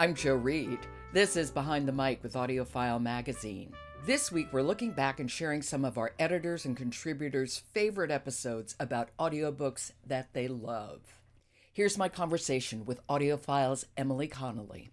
I'm Jo Reed. This is Behind the Mic with AudioFile Magazine. This week, we're looking back and sharing some of our editors and contributors' favorite episodes about audiobooks that they love. Here's my conversation with AudioFile's Emily Connelly.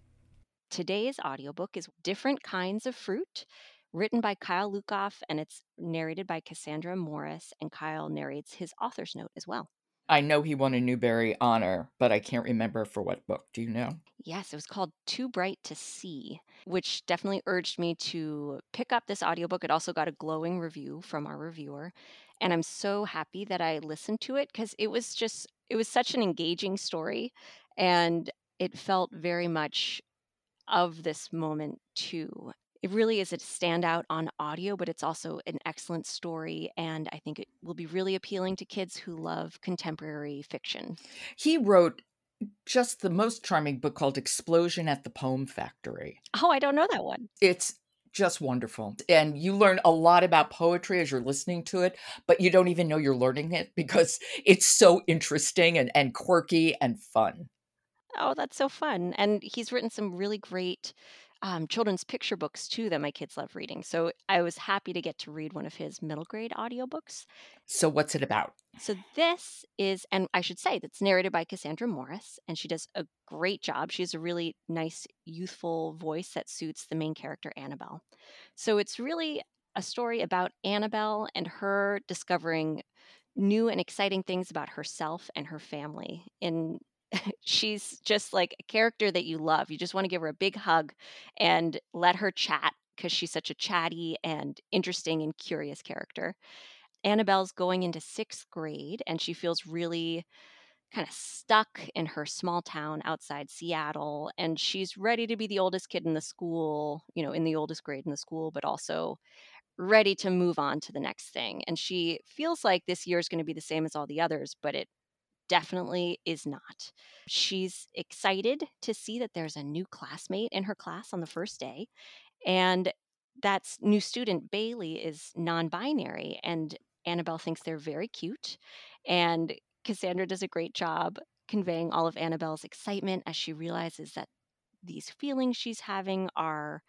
Today's audiobook is Different Kinds of Fruit, written by Kyle Lukoff, and it's narrated by Cassandra Morris, and Kyle narrates his author's note as well. I know he won a Newbery honor, but I can't remember for what book. Do you know? Yes, it was called Too Bright to See, which definitely urged me to pick up this audiobook. It also got a glowing review from our reviewer. And I'm so happy that I listened to it because it was just, it was such an engaging story. And it felt very much of this moment too it really is a standout on audio, but it's also an excellent story. And I think it will be really appealing to kids who love contemporary fiction. He wrote just the most charming book called Explosion at the Poem Factory. Oh, I don't know that one. It's just wonderful. And you learn a lot about poetry as you're listening to it, but you don't even know you're learning it because it's so interesting and, and quirky and fun. Oh, that's so fun. And he's written some really great um, children's picture books too that my kids love reading. So I was happy to get to read one of his middle grade audiobooks. So what's it about? So this is, and I should say, that's narrated by Cassandra Morris, and she does a great job. She has a really nice, youthful voice that suits the main character, Annabelle. So it's really a story about Annabelle and her discovering new and exciting things about herself and her family in she's just like a character that you love. You just want to give her a big hug and let her chat because she's such a chatty and interesting and curious character. Annabelle's going into sixth grade and she feels really kind of stuck in her small town outside Seattle. And she's ready to be the oldest kid in the school, you know, in the oldest grade in the school, but also ready to move on to the next thing. And she feels like this year is going to be the same as all the others, but it definitely is not. She's excited to see that there's a new classmate in her class on the first day. And that new student, Bailey, is non binary. And Annabelle thinks they're very cute. And Cassandra does a great job conveying all of Annabelle's excitement as she realizes that these feelings she's having are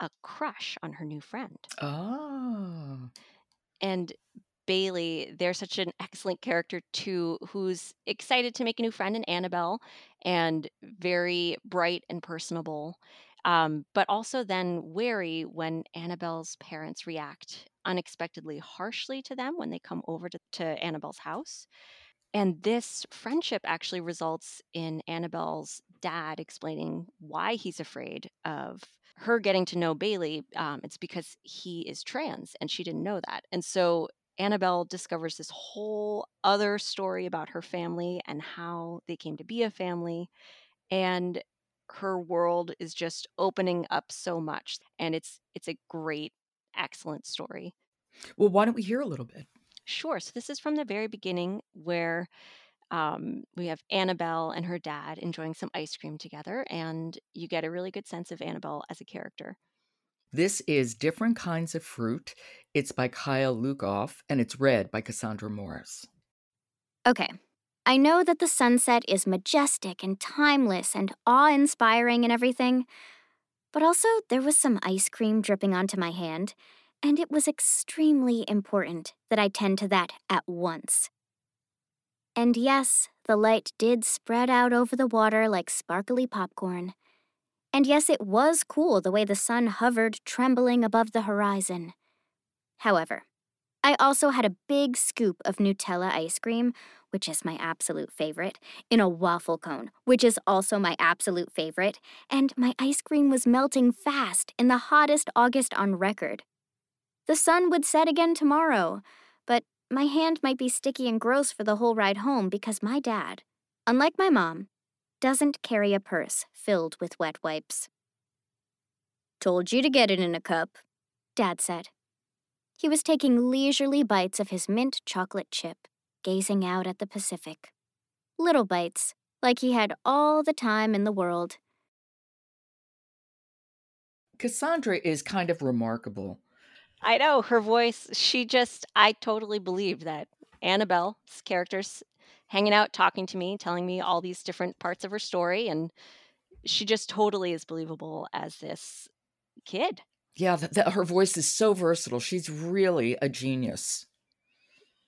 a crush on her new friend. Oh. And Bailey, they're such an excellent character too, who's excited to make a new friend in Annabelle and very bright and personable. Um, but also then wary when Annabelle's parents react unexpectedly harshly to them when they come over to, to Annabelle's house. And this friendship actually results in Annabelle's dad explaining why he's afraid of her getting to know Bailey. Um, it's because he is trans and she didn't know that. And so Annabelle discovers this whole other story about her family and how they came to be a family. And her world is just opening up so much. And it's it's a great, excellent story. Well, why don't we hear a little bit? Sure. So this is from the very beginning where um, we have Annabelle and her dad enjoying some ice cream together, and you get a really good sense of Annabelle as a character. This is Different Kinds of Fruit. It's by Kyle Lukoff and it's read by Cassandra Morris. Okay. I know that the sunset is majestic and timeless and awe inspiring and everything, but also there was some ice cream dripping onto my hand, and it was extremely important that I tend to that at once. And yes, the light did spread out over the water like sparkly popcorn. And yes, it was cool the way the sun hovered trembling above the horizon. However, I also had a big scoop of Nutella ice cream, which is my absolute favorite, in a waffle cone, which is also my absolute favorite, and my ice cream was melting fast in the hottest August on record. The sun would set again tomorrow, but my hand might be sticky and gross for the whole ride home because my dad, unlike my mom, doesn't carry a purse filled with wet wipes. Told you to get it in a cup, Dad said. He was taking leisurely bites of his mint chocolate chip, gazing out at the Pacific. Little bites, like he had all the time in the world. Cassandra is kind of remarkable. I know her voice. She just, I totally believed that Annabelle's character's hanging out, talking to me, telling me all these different parts of her story. And she just totally is believable as this kid. Yeah, her voice is so versatile. She's really a genius.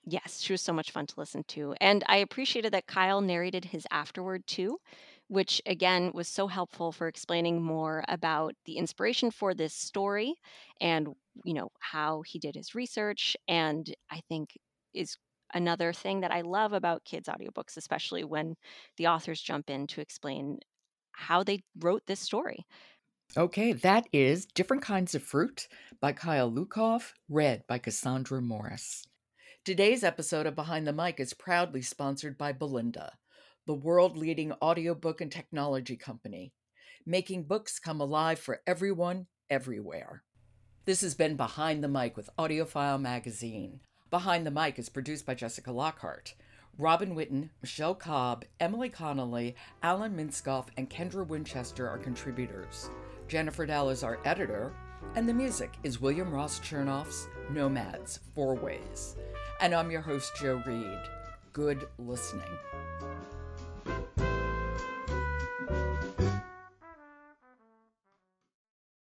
Yes, she was so much fun to listen to. And I appreciated that Kyle narrated his afterword too, which again was so helpful for explaining more about the inspiration for this story and, you know, how he did his research. And I think is another thing that I love about kids' audiobooks, especially when the authors jump in to explain how they wrote this story. Okay, that is Different Kinds of Fruit by Kyle Lukoff, read by Cassandra Morris. Today's episode of Behind the Mic is proudly sponsored by Bolinda, the world leading audiobook and technology company, making books come alive for everyone, everywhere. This has been Behind the Mic with AudioFile Magazine. Behind the Mic is produced by Jessica Lockhart. Robin Whitten, Michelle Cobb, Emily Connelly, Alan Minskoff, and Kendra Winchester are contributors. Jennifer Dell is our editor, and the music is William Ross Chernoff's Nomads Four Ways. And I'm your host, Jo Reed. Good listening.